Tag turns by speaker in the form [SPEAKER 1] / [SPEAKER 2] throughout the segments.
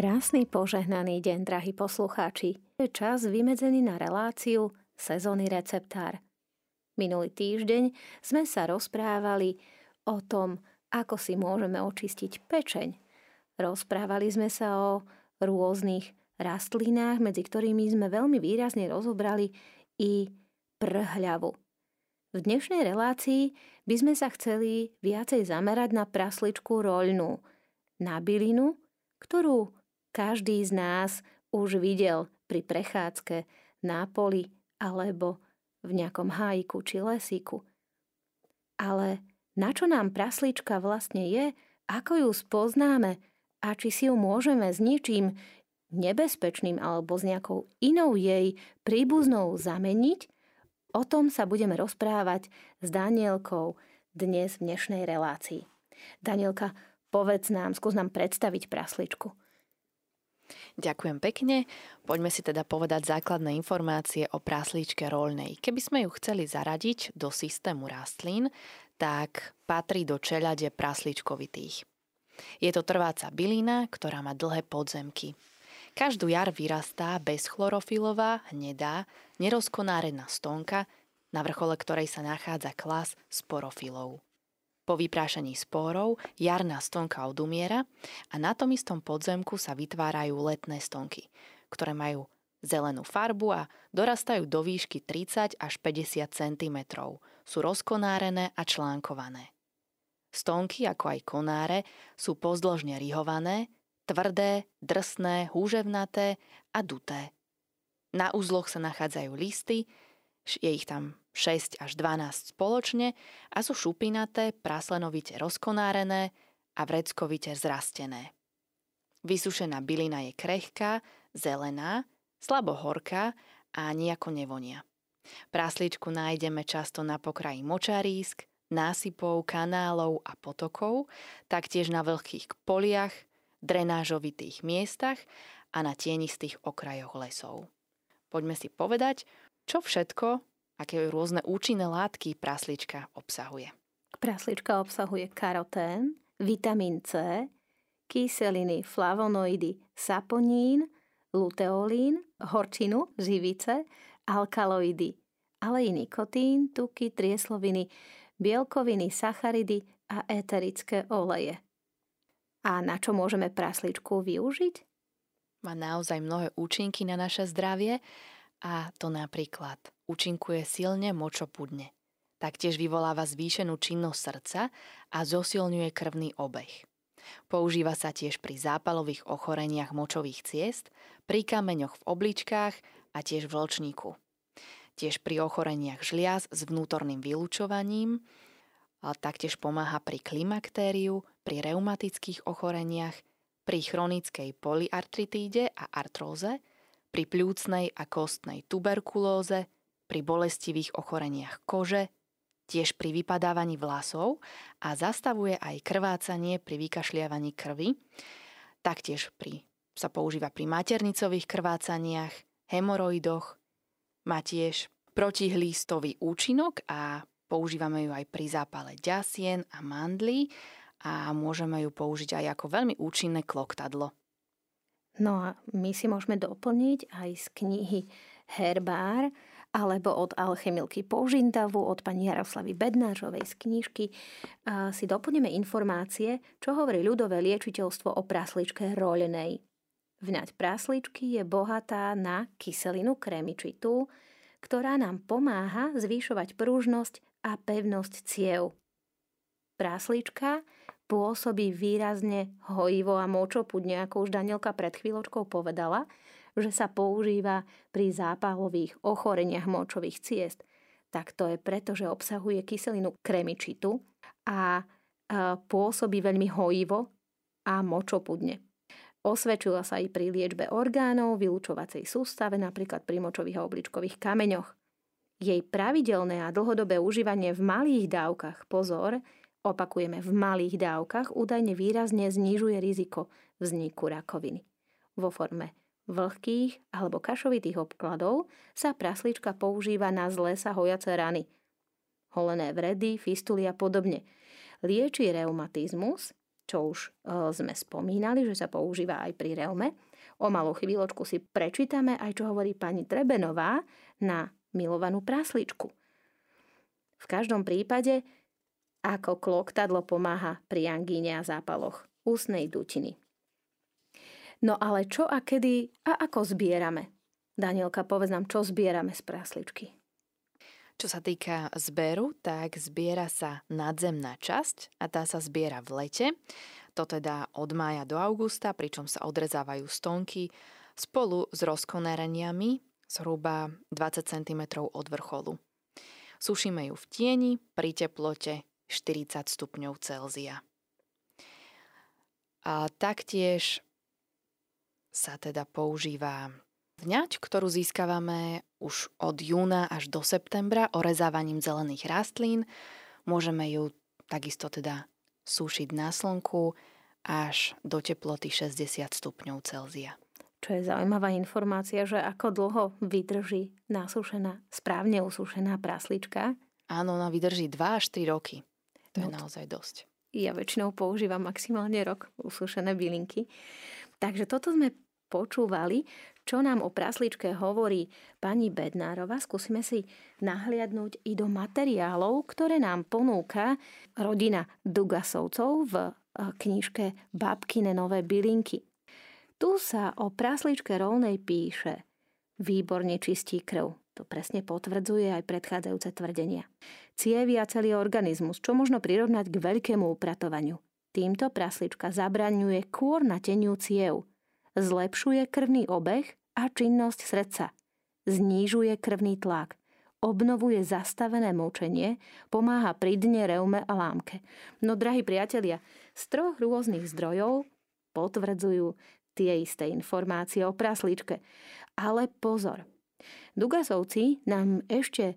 [SPEAKER 1] Krásny požehnaný deň, drahí poslucháči. Je čas vymedzený na reláciu sezóny receptár. Minulý týždeň sme sa rozprávali o tom, ako si môžeme očistiť pečeň. Rozprávali sme sa o rôznych rastlinách, medzi ktorými sme veľmi výrazne rozobrali i prhľavu. V dnešnej relácii by sme sa chceli viacej zamerať na prasličku roľnú, na bylinu, ktorú každý z nás už videl pri prechádzke na poli alebo v nejakom hájiku či lesíku. Ale na čo nám praslička vlastne je, ako ju spoznáme a či si ju môžeme s ničím nebezpečným alebo s nejakou inou jej príbuznou zameniť, o tom sa budeme rozprávať s Danielkou dnes v dnešnej relácii. Danielka, povedz nám, skús nám predstaviť prasličku.
[SPEAKER 2] Ďakujem pekne. Poďme si teda povedať základné informácie o praslíčke roľnej. Keby sme ju chceli zaradiť do systému rastlín, tak patrí do čeľade praslíčkovitých. Je to trváca bylina, ktorá má dlhé podzemky. Každú jar vyrastá bezchlorofilová, hnedá, nerozkonárená stonka, na vrchole ktorej sa nachádza klas sporofilov. Po vyprášení spórov jarná stonka odumiera a na tom istom podzemku sa vytvárajú letné stonky, ktoré majú zelenú farbu a dorastajú do výšky 30 až 50 cm. Sú rozkonárené a článkované. Stonky, ako aj konáre, sú pozdĺžne rihované, tvrdé, drsné, húževnaté a duté. Na úzloch sa nachádzajú listy, je ich tam 6 až 12 spoločne a sú šupinaté, praslenovite rozkonárené a vreckovite zrastené. Vysušená bylina je krehká, zelená, slabo horká a nejako nevonia. Prasličku nájdeme často na pokraji močarísk, násypov, kanálov a potokov, taktiež na vlhkých poliach, drenážovitých miestach a na tienistých okrajoch lesov. Poďme si povedať, čo všetko aké rôzne účinné látky praslička obsahuje.
[SPEAKER 1] Praslička obsahuje karotén, vitamín C, kyseliny, flavonoidy, saponín, luteolín, horčinu, živice, alkaloidy, ale i nikotín, tuky, triesloviny, bielkoviny, sacharidy a eterické oleje. A na čo môžeme prasličku využiť?
[SPEAKER 2] Má naozaj mnohé účinky na naše zdravie a to napríklad účinkuje silne močopudne. Taktiež vyvoláva zvýšenú činnosť srdca a zosilňuje krvný obeh. Používa sa tiež pri zápalových ochoreniach močových ciest, pri kameňoch v obličkách a tiež v vlčníku. Tiež pri ochoreniach žliaz s vnútorným vylúčovaním, a taktiež pomáha pri klimaktériu, pri reumatických ochoreniach, pri chronickej polyartritíde a artróze, pri pľúcnej a kostnej tuberkulóze, pri bolestivých ochoreniach kože, tiež pri vypadávaní vlasov a zastavuje aj krvácanie pri vykašliavaní krvi. Taktiež pri, sa používa pri maternicových krvácaniach, hemoroidoch, má tiež protihlístový účinok a používame ju aj pri zápale ďasien a mandlí a môžeme ju použiť aj ako veľmi účinné kloktadlo.
[SPEAKER 1] No a my si môžeme doplniť aj z knihy Herbár alebo od Alchemilky Použintavu, od pani Jaroslavy Bednářovej z knižky si doplníme informácie, čo hovorí ľudové liečiteľstvo o prasličke roľnej. Vňať prasličky je bohatá na kyselinu kremičitu, ktorá nám pomáha zvýšovať prúžnosť a pevnosť ciev. Práslička pôsobí výrazne hojivo a močopudne, ako už Danielka pred chvíľočkou povedala, že sa používa pri zápalových ochoreniach močových ciest. Tak to je preto, že obsahuje kyselinu kremičitu a pôsobí veľmi hojivo a močopudne. Osvedčila sa aj pri liečbe orgánov, vylúčovacej sústave, napríklad pri močových a obličkových kameňoch. Jej pravidelné a dlhodobé užívanie v malých dávkach, pozor, opakujeme v malých dávkach, údajne výrazne znižuje riziko vzniku rakoviny. Vo forme vlhkých alebo kašovitých obkladov sa praslička používa na zle sa hojace rany. Holené vredy, fistuly a podobne. Lieči reumatizmus, čo už sme spomínali, že sa používa aj pri reume. O malú chvíľočku si prečítame aj, čo hovorí pani Trebenová na milovanú prasličku. V každom prípade, ako kloktadlo pomáha pri angíne a zápaloch ústnej dutiny. No ale čo a kedy a ako zbierame? Danielka, povedz nám, čo zbierame z prasličky.
[SPEAKER 2] Čo sa týka zberu, tak zbiera sa nadzemná časť a tá sa zbiera v lete to teda od mája do augusta, pričom sa odrezávajú stonky spolu s rozkonáreniami zhruba 20 cm od vrcholu. Sušíme ju v tieni pri teplote 40 stupňov Celzia. A taktiež sa teda používa vňať, ktorú získavame už od júna až do septembra orezávaním zelených rastlín. Môžeme ju takisto teda súšiť na slnku až do teploty 60 stupňov Celzia.
[SPEAKER 1] Čo je zaujímavá informácia, že ako dlho vydrží nasúšená, správne usúšená praslička?
[SPEAKER 2] Áno, ona vydrží 2 až 3 roky. To no, je naozaj dosť.
[SPEAKER 1] Ja väčšinou používam maximálne rok usúšené bylinky. Takže toto sme počúvali, čo nám o prasličke hovorí pani Bednárova. Skúsime si nahliadnúť i do materiálov, ktoré nám ponúka rodina Dugasovcov v eh, knižke Babkine nové bylinky. Tu sa o prasličke rolnej píše Výborne čistí krv. To presne potvrdzuje aj predchádzajúce tvrdenia. Cievy a celý organizmus, čo možno prirovnať k veľkému upratovaniu. Týmto praslička zabraňuje kôr na teniu ciev, zlepšuje krvný obeh a činnosť srdca, znižuje krvný tlak, obnovuje zastavené močenie, pomáha pri dne, reume a lámke. No, drahí priatelia, z troch rôznych zdrojov potvrdzujú tie isté informácie o prasličke. Ale pozor, Dugasovci nám ešte,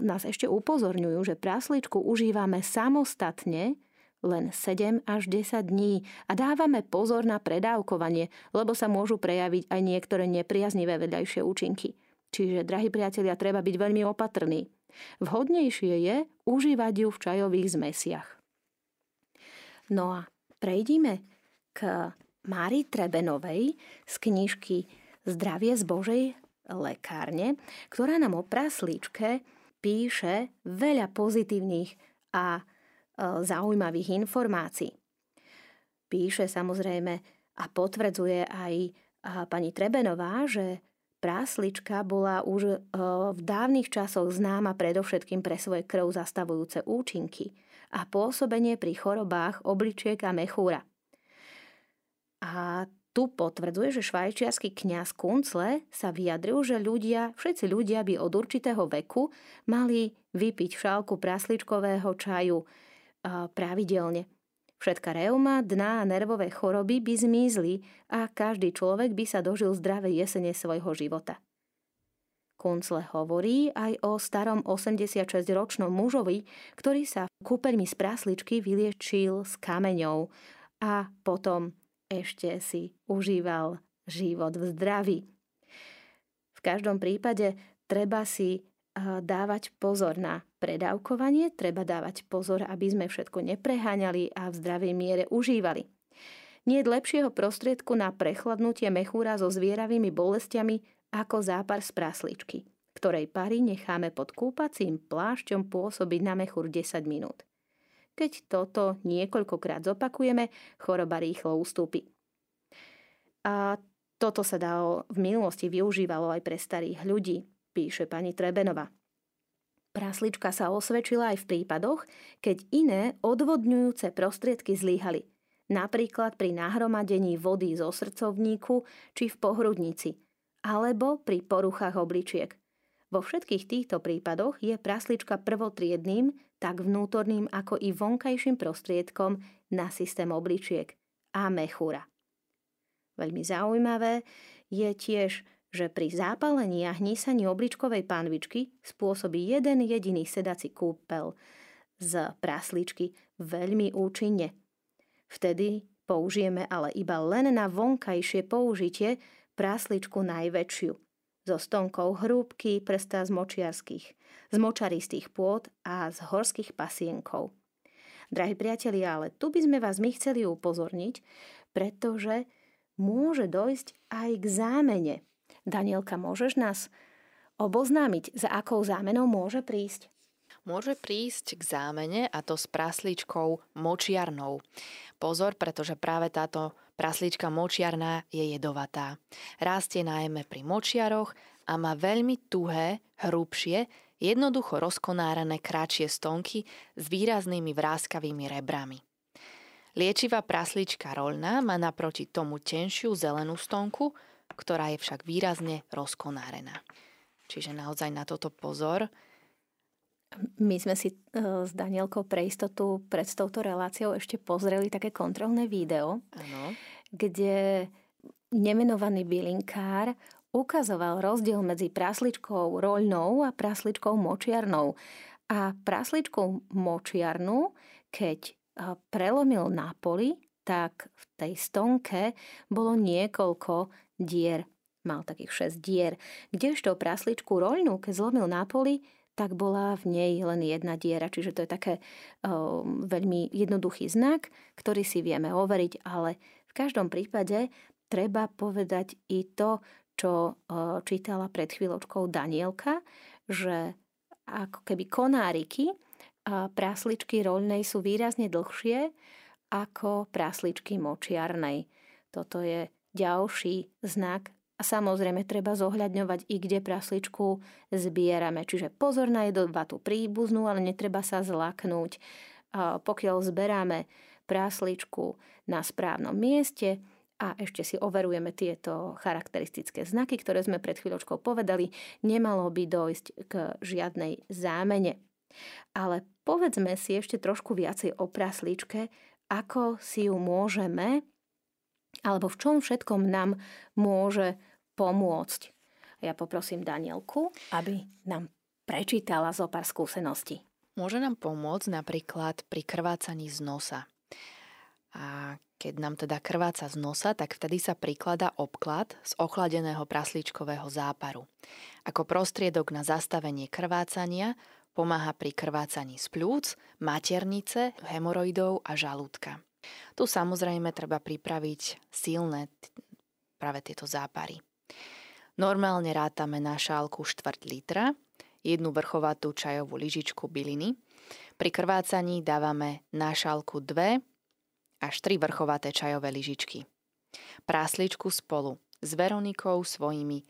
[SPEAKER 1] nás ešte upozorňujú, že prasličku užívame samostatne len 7 až 10 dní a dávame pozor na predávkovanie, lebo sa môžu prejaviť aj niektoré nepriaznivé vedľajšie účinky. Čiže, drahí priatelia, treba byť veľmi opatrný. Vhodnejšie je užívať ju v čajových zmesiach. No a prejdime k Mári Trebenovej z knižky Zdravie z Božej lekárne, ktorá nám o praslíčke píše veľa pozitívnych a E, zaujímavých informácií. Píše samozrejme a potvrdzuje aj pani Trebenová, že práslička bola už e, v dávnych časoch známa predovšetkým pre svoje krv zastavujúce účinky a pôsobenie pri chorobách obličiek a mechúra. A tu potvrdzuje, že švajčiarsky kňaz Kuncle sa vyjadril, že ľudia, všetci ľudia by od určitého veku mali vypiť šálku prasličkového čaju pravidelne. Všetka reuma, dna a nervové choroby by zmizli a každý človek by sa dožil zdravej jesene svojho života. Kuncle hovorí aj o starom 86-ročnom mužovi, ktorý sa kúpeľmi z prasličky vyliečil s kameňou a potom ešte si užíval život v zdraví. V každom prípade treba si dávať pozor na predávkovanie, treba dávať pozor, aby sme všetko nepreháňali a v zdravej miere užívali. Nie je lepšieho prostriedku na prechladnutie mechúra so zvieravými bolestiami ako zápar z prasličky, ktorej pary necháme pod kúpacím plášťom pôsobiť na mechúr 10 minút. Keď toto niekoľkokrát zopakujeme, choroba rýchlo ustúpi. A toto sa dalo v minulosti využívalo aj pre starých ľudí, píše pani Trebenova. Praslička sa osvedčila aj v prípadoch, keď iné odvodňujúce prostriedky zlíhali, napríklad pri nahromadení vody zo srdcovníku či v pohrudnici, alebo pri poruchách obličiek. Vo všetkých týchto prípadoch je praslička prvotriedným, tak vnútorným ako i vonkajším prostriedkom na systém obličiek a mechúra. Veľmi zaujímavé je tiež že pri zápalení a hnísaní obličkovej pánvičky spôsobí jeden jediný sedací kúpel z prasličky veľmi účinne. Vtedy použijeme ale iba len na vonkajšie použitie prasličku najväčšiu so stonkou hrúbky prsta z močiarských, z močaristých pôd a z horských pasienkov. Drahí priatelia, ale tu by sme vás my chceli upozorniť, pretože môže dojsť aj k zámene. Danielka, môžeš nás oboznámiť, za akou zámenou môže prísť?
[SPEAKER 2] Môže prísť k zámene a to s praslíčkou močiarnou. Pozor, pretože práve táto praslíčka močiarná je jedovatá. Rastie najmä pri močiaroch a má veľmi tuhé, hrubšie, jednoducho rozkonárané kratšie stonky s výraznými vráskavými rebrami. Liečivá praslíčka roľná má naproti tomu tenšiu zelenú stonku, ktorá je však výrazne rozkonárená. Čiže naozaj na toto pozor.
[SPEAKER 1] My sme si e, s Danielkou pre istotu pred touto reláciou ešte pozreli také kontrolné video, ano. kde nemenovaný bylinkár ukazoval rozdiel medzi prasličkou roľnou a prasličkou močiarnou. A prasličkou močiarnú, keď e, prelomil na poli, tak v tej stonke bolo niekoľko dier. Mal takých 6 dier. Kdežto prasličku roľnú, keď zlomil na poli, tak bola v nej len jedna diera. Čiže to je také o, veľmi jednoduchý znak, ktorý si vieme overiť, ale v každom prípade treba povedať i to, čo o, čítala pred chvíľočkou Danielka, že ako keby konáriky a prásličky roľnej sú výrazne dlhšie ako prásličky močiarnej. Toto je ďalší znak a samozrejme treba zohľadňovať i kde prasličku zbierame. Čiže pozor na jedovatú príbuznú, ale netreba sa zlaknúť. Pokiaľ zberáme prasličku na správnom mieste a ešte si overujeme tieto charakteristické znaky, ktoré sme pred chvíľočkou povedali, nemalo by dojsť k žiadnej zámene. Ale povedzme si ešte trošku viacej o prasličke, ako si ju môžeme alebo v čom všetkom nám môže pomôcť. Ja poprosím Danielku, aby nám prečítala zo pár skúseností.
[SPEAKER 2] Môže nám pomôcť napríklad pri krvácaní z nosa. A keď nám teda krváca z nosa, tak vtedy sa prikladá obklad z ochladeného praslíčkového záparu. Ako prostriedok na zastavenie krvácania pomáha pri krvácaní z plúc, maternice, hemoroidov a žalúdka. Tu samozrejme treba pripraviť silné práve tieto zápary. Normálne rátame na šálku štvrt litra, jednu vrchovatú čajovú lyžičku byliny. Pri krvácaní dávame na šálku dve až tri vrchovaté čajové lyžičky. Prásličku spolu s Veronikou svojimi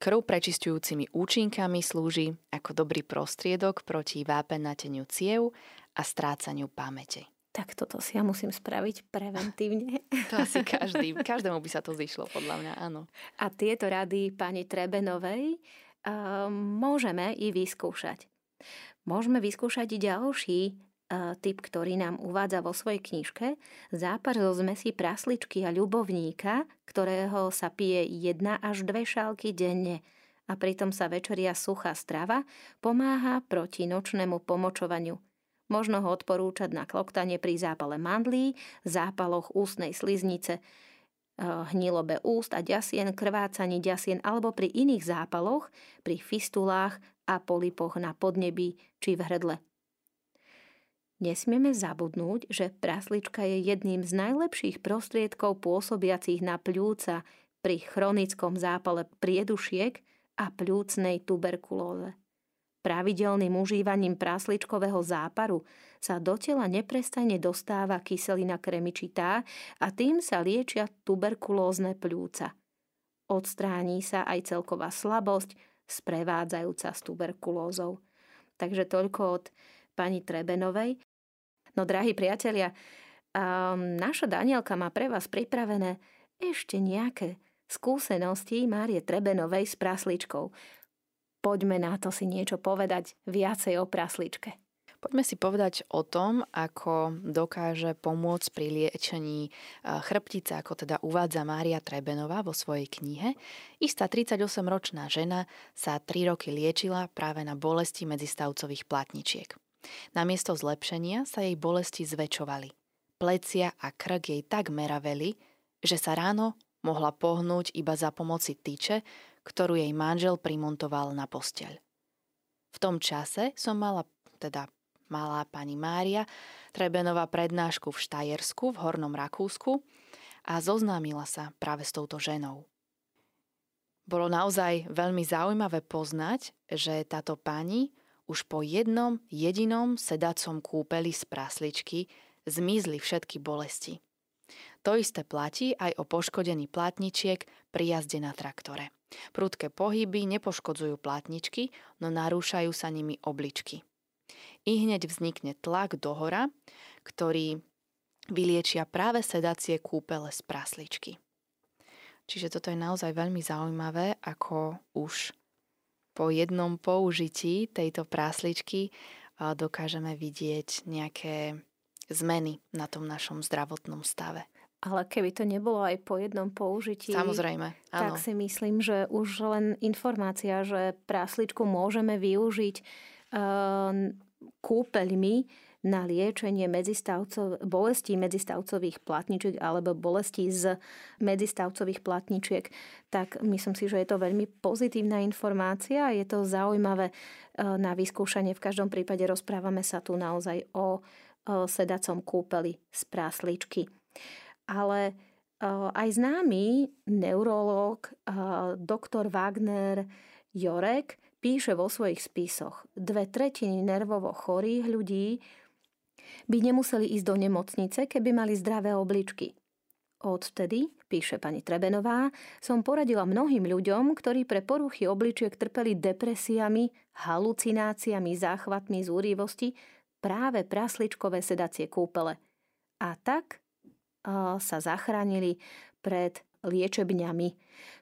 [SPEAKER 2] krv prečistujúcimi účinkami slúži ako dobrý prostriedok proti vápenateniu ciev a strácaniu pamäte.
[SPEAKER 1] Tak toto si ja musím spraviť preventívne.
[SPEAKER 2] To asi každý, každému by sa to zišlo, podľa mňa, áno.
[SPEAKER 1] A tieto rady pani Trebenovej uh, môžeme i vyskúšať. Môžeme vyskúšať i ďalší uh, typ, ktorý nám uvádza vo svojej knižke. Zápar zo zmesí prasličky a ľubovníka, ktorého sa pije jedna až dve šálky denne a pritom sa večeria suchá strava, pomáha proti nočnému pomočovaniu – Možno ho odporúčať na kloktanie pri zápale mandlí, zápaloch ústnej sliznice, eh, hnilobe úst a ďasien, krvácaní ďasien alebo pri iných zápaloch, pri fistulách a polipoch na podnebí či v hrdle. Nesmieme zabudnúť, že praslička je jedným z najlepších prostriedkov pôsobiacich na pľúca pri chronickom zápale priedušiek a pľúcnej tuberkulóze. Pravidelným užívaním prásličkového záparu sa do tela neprestajne dostáva kyselina kremičitá a tým sa liečia tuberkulózne pľúca. Odstrání sa aj celková slabosť sprevádzajúca s tuberkulózou. Takže toľko od pani Trebenovej. No, drahí priatelia, um, naša Danielka má pre vás pripravené ešte nejaké skúsenosti Márie Trebenovej s prasličkou. Poďme na to si niečo povedať viacej o prasličke.
[SPEAKER 2] Poďme si povedať o tom, ako dokáže pomôcť pri liečení e, chrbtice, ako teda uvádza Mária Trebenová vo svojej knihe. Istá 38-ročná žena sa 3 roky liečila práve na bolesti medzistavcových platničiek. Namiesto zlepšenia sa jej bolesti zväčšovali. Plecia a krk jej tak meraveli, že sa ráno mohla pohnúť iba za pomoci tyče, ktorú jej manžel primontoval na posteľ. V tom čase som mala teda mala pani Mária Trebenová prednášku v Štajersku, v Hornom Rakúsku a zoznámila sa práve s touto ženou. Bolo naozaj veľmi zaujímavé poznať, že táto pani už po jednom jedinom sedacom kúpeli z prasličky zmizli všetky bolesti. To isté platí aj o poškodení platničiek pri jazde na traktore. Prudké pohyby nepoškodzujú platničky, no narúšajú sa nimi obličky. I hneď vznikne tlak do hora, ktorý vyliečia práve sedacie kúpele z prasličky. Čiže toto je naozaj veľmi zaujímavé, ako už po jednom použití tejto prásličky dokážeme vidieť nejaké zmeny na tom našom zdravotnom stave.
[SPEAKER 1] Ale keby to nebolo aj po jednom použití,
[SPEAKER 2] Samozrejme, áno.
[SPEAKER 1] tak si myslím, že už len informácia, že prásličku môžeme využiť uh, kúpeľmi, na liečenie medzistavcov, bolestí medzistavcových platničiek alebo bolestí z medzistavcových platničiek, tak myslím si, že je to veľmi pozitívna informácia a je to zaujímavé e, na vyskúšanie. V každom prípade rozprávame sa tu naozaj o sedacom kúpeli z prásličky. Ale e, aj známy neurológ e, doktor Wagner Jorek píše vo svojich spisoch, dve tretiny nervovo chorých ľudí by nemuseli ísť do nemocnice, keby mali zdravé obličky. Odvtedy, píše pani Trebenová, som poradila mnohým ľuďom, ktorí pre poruchy obličiek trpeli depresiami, halucináciami, záchvatmi zúrivosti, práve prasličkové sedacie kúpele. A tak sa zachránili pred liečebňami.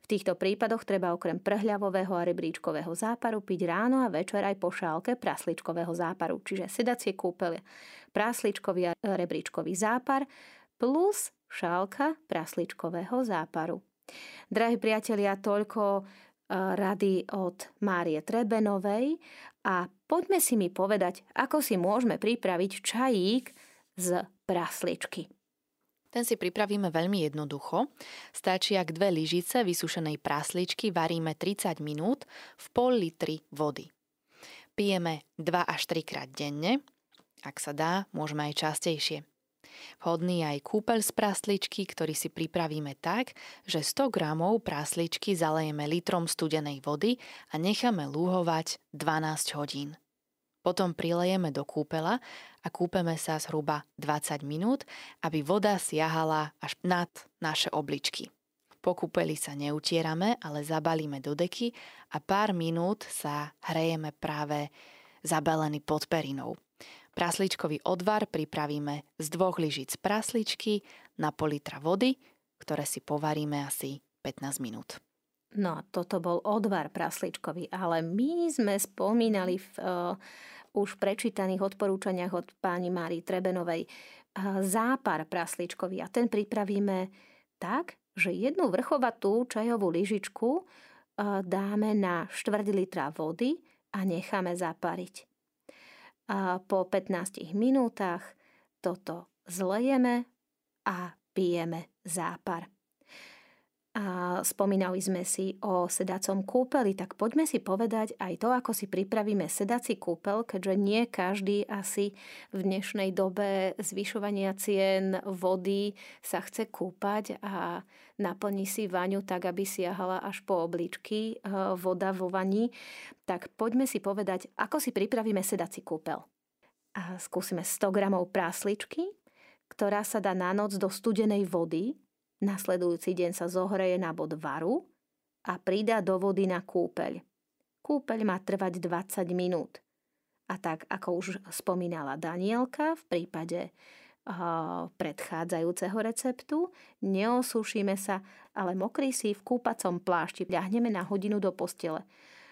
[SPEAKER 1] V týchto prípadoch treba okrem prhľavového a rebríčkového záparu piť ráno a večer aj po šálke prasličkového záparu, čiže sedacie kúpele, prasličkový a rebríčkový zápar plus šálka prasličkového záparu. Drahí priatelia, toľko rady od Márie Trebenovej a poďme si mi povedať, ako si môžeme pripraviť čajík z prasličky.
[SPEAKER 2] Ten si pripravíme veľmi jednoducho. Stačí, ak dve lyžice vysušenej prasličky varíme 30 minút v pol litri vody. Pijeme 2 až 3 krát denne. Ak sa dá, môžeme aj častejšie. Vhodný je aj kúpeľ z prasličky, ktorý si pripravíme tak, že 100 gramov prasličky zalejeme litrom studenej vody a necháme lúhovať 12 hodín. Potom prilejeme do kúpela a kúpeme sa zhruba 20 minút, aby voda siahala až nad naše obličky. Po kúpeli sa neutierame, ale zabalíme do deky a pár minút sa hrejeme práve zabalený pod perinou. Prasličkový odvar pripravíme z dvoch lyžic prasličky na pol litra vody, ktoré si povaríme asi 15 minút.
[SPEAKER 1] No a toto bol odvar prasličkový, ale my sme spomínali v uh, už prečítaných odporúčaniach od pani Mári Trebenovej uh, zápar prasličkový a ten pripravíme tak, že jednu vrchovatú čajovú lyžičku uh, dáme na štvrť litra vody a necháme zapariť. A po 15 minútach toto zlejeme a pijeme zápar a spomínali sme si o sedacom kúpeli, tak poďme si povedať aj to, ako si pripravíme sedací kúpel, keďže nie každý asi v dnešnej dobe zvyšovania cien vody sa chce kúpať a naplní si vaňu tak, aby siahala až po obličky e, voda vo vani. Tak poďme si povedať, ako si pripravíme sedací kúpel. A skúsime 100 gramov prásličky, ktorá sa dá na noc do studenej vody, Nasledujúci deň sa zohreje na bod varu a pridá do vody na kúpeľ. Kúpeľ má trvať 20 minút. A tak, ako už spomínala Danielka v prípade predchádzajúceho receptu, neosušíme sa, ale mokrý si v kúpacom plášti ľahneme na hodinu do postele.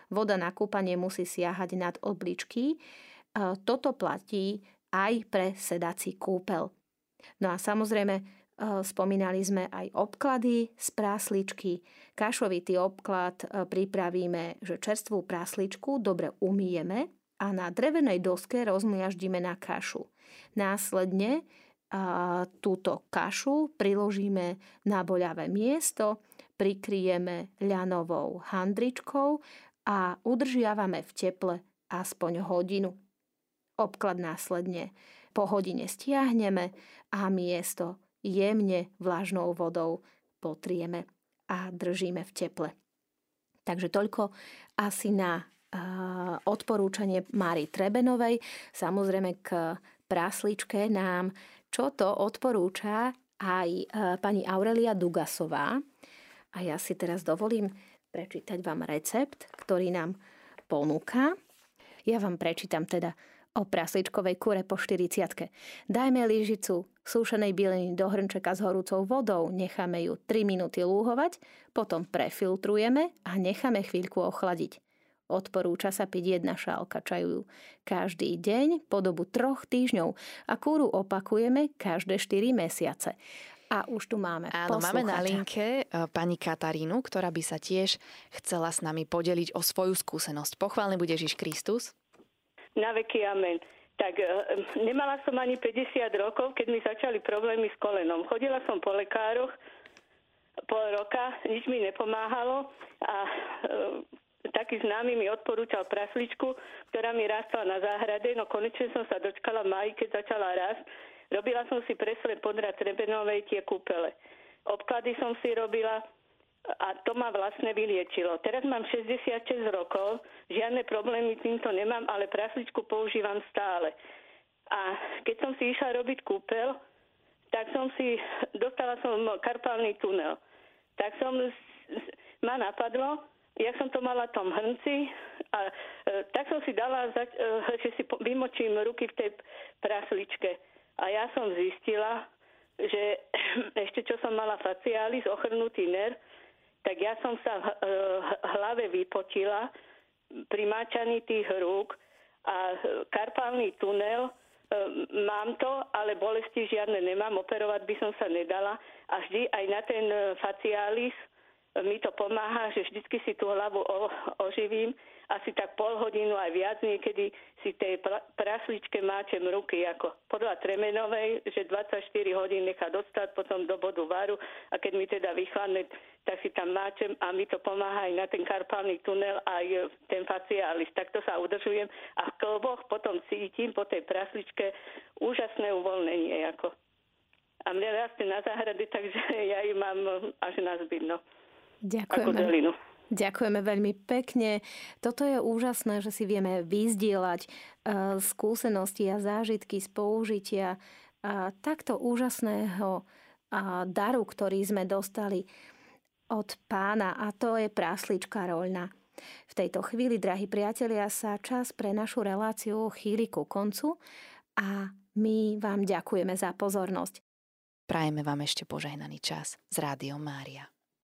[SPEAKER 1] Voda na kúpanie musí siahať nad obličky. Toto platí aj pre sedací kúpel. No a samozrejme, spomínali sme aj obklady z prásličky. Kašovitý obklad eh, pripravíme, že čerstvú prásličku dobre umýjeme a na drevenej doske rozmliaždíme na kašu. Následne eh, túto kašu priložíme na boľavé miesto, prikryjeme ľanovou handričkou a udržiavame v teple aspoň hodinu. obklad následne po hodine stiahneme a miesto jemne vlažnou vodou potrieme a držíme v teple. Takže toľko asi na odporúčanie Mári Trebenovej. Samozrejme k prásličke nám čo to odporúča aj e, pani Aurelia Dugasová. A ja si teraz dovolím prečítať vám recept, ktorý nám ponúka. Ja vám prečítam teda o prasličkovej kure po 40 Dajme lyžicu súšenej bieliny do hrnčeka s horúcou vodou, necháme ju 3 minúty lúhovať, potom prefiltrujeme a necháme chvíľku ochladiť. Odporúča sa piť jedna šálka čaju každý deň po dobu troch týždňov a kúru opakujeme každé 4 mesiace. A už tu máme
[SPEAKER 2] Áno, máme na linke e, pani Katarínu, ktorá by sa tiež chcela s nami podeliť o svoju skúsenosť. Pochválne bude Ježiš Kristus
[SPEAKER 3] na veky amen. Tak e, nemala som ani 50 rokov, keď mi začali problémy s kolenom. Chodila som po lekároch pol roka, nič mi nepomáhalo a e, taký známy mi odporúčal prasličku, ktorá mi rastla na záhrade, no konečne som sa dočkala v maji, keď začala rásť. Robila som si presle podra Trebenovej tie kúpele. Obklady som si robila, a to ma vlastne vyliečilo. Teraz mám 66 rokov, žiadne problémy týmto nemám, ale prasličku používam stále. A keď som si išla robiť kúpel, tak som si, dostala som karpálny tunel. Tak som, ma napadlo, jak som to mala v tom hrnci, a, e, tak som si dala, e, že si vymočím ruky v tej prasličke. A ja som zistila, že ešte čo som mala faciális, ochrnutý nerv, tak ja som sa v hlave vypotila pri máčaní tých rúk a karpálny tunel, e, mám to, ale bolesti žiadne nemám, operovať by som sa nedala. A vždy aj na ten faciális mi to pomáha, že vždycky si tú hlavu oživím asi tak pol hodinu aj viac, niekedy si tej prasličke máčem ruky, ako podľa Tremenovej, že 24 hodín nechá dostať potom do bodu varu a keď mi teda vychladne, tak si tam máčem a mi to pomáha aj na ten karpálny tunel aj ten faciális. Takto sa udržujem a v klboch potom cítim po tej prasličke úžasné uvoľnenie. Ako. A mne rastie na záhrade, takže ja ju mám až na zbyt. No.
[SPEAKER 1] Ďakujem. Ďakujeme veľmi pekne. Toto je úžasné, že si vieme vyzdieľať uh, skúsenosti a zážitky z použitia uh, takto úžasného uh, daru, ktorý sme dostali od pána a to je práslička roľna. V tejto chvíli, drahí priatelia, sa čas pre našu reláciu chýli ku koncu a my vám ďakujeme za pozornosť.
[SPEAKER 2] Prajeme vám ešte požehnaný čas z Rádiom Mária.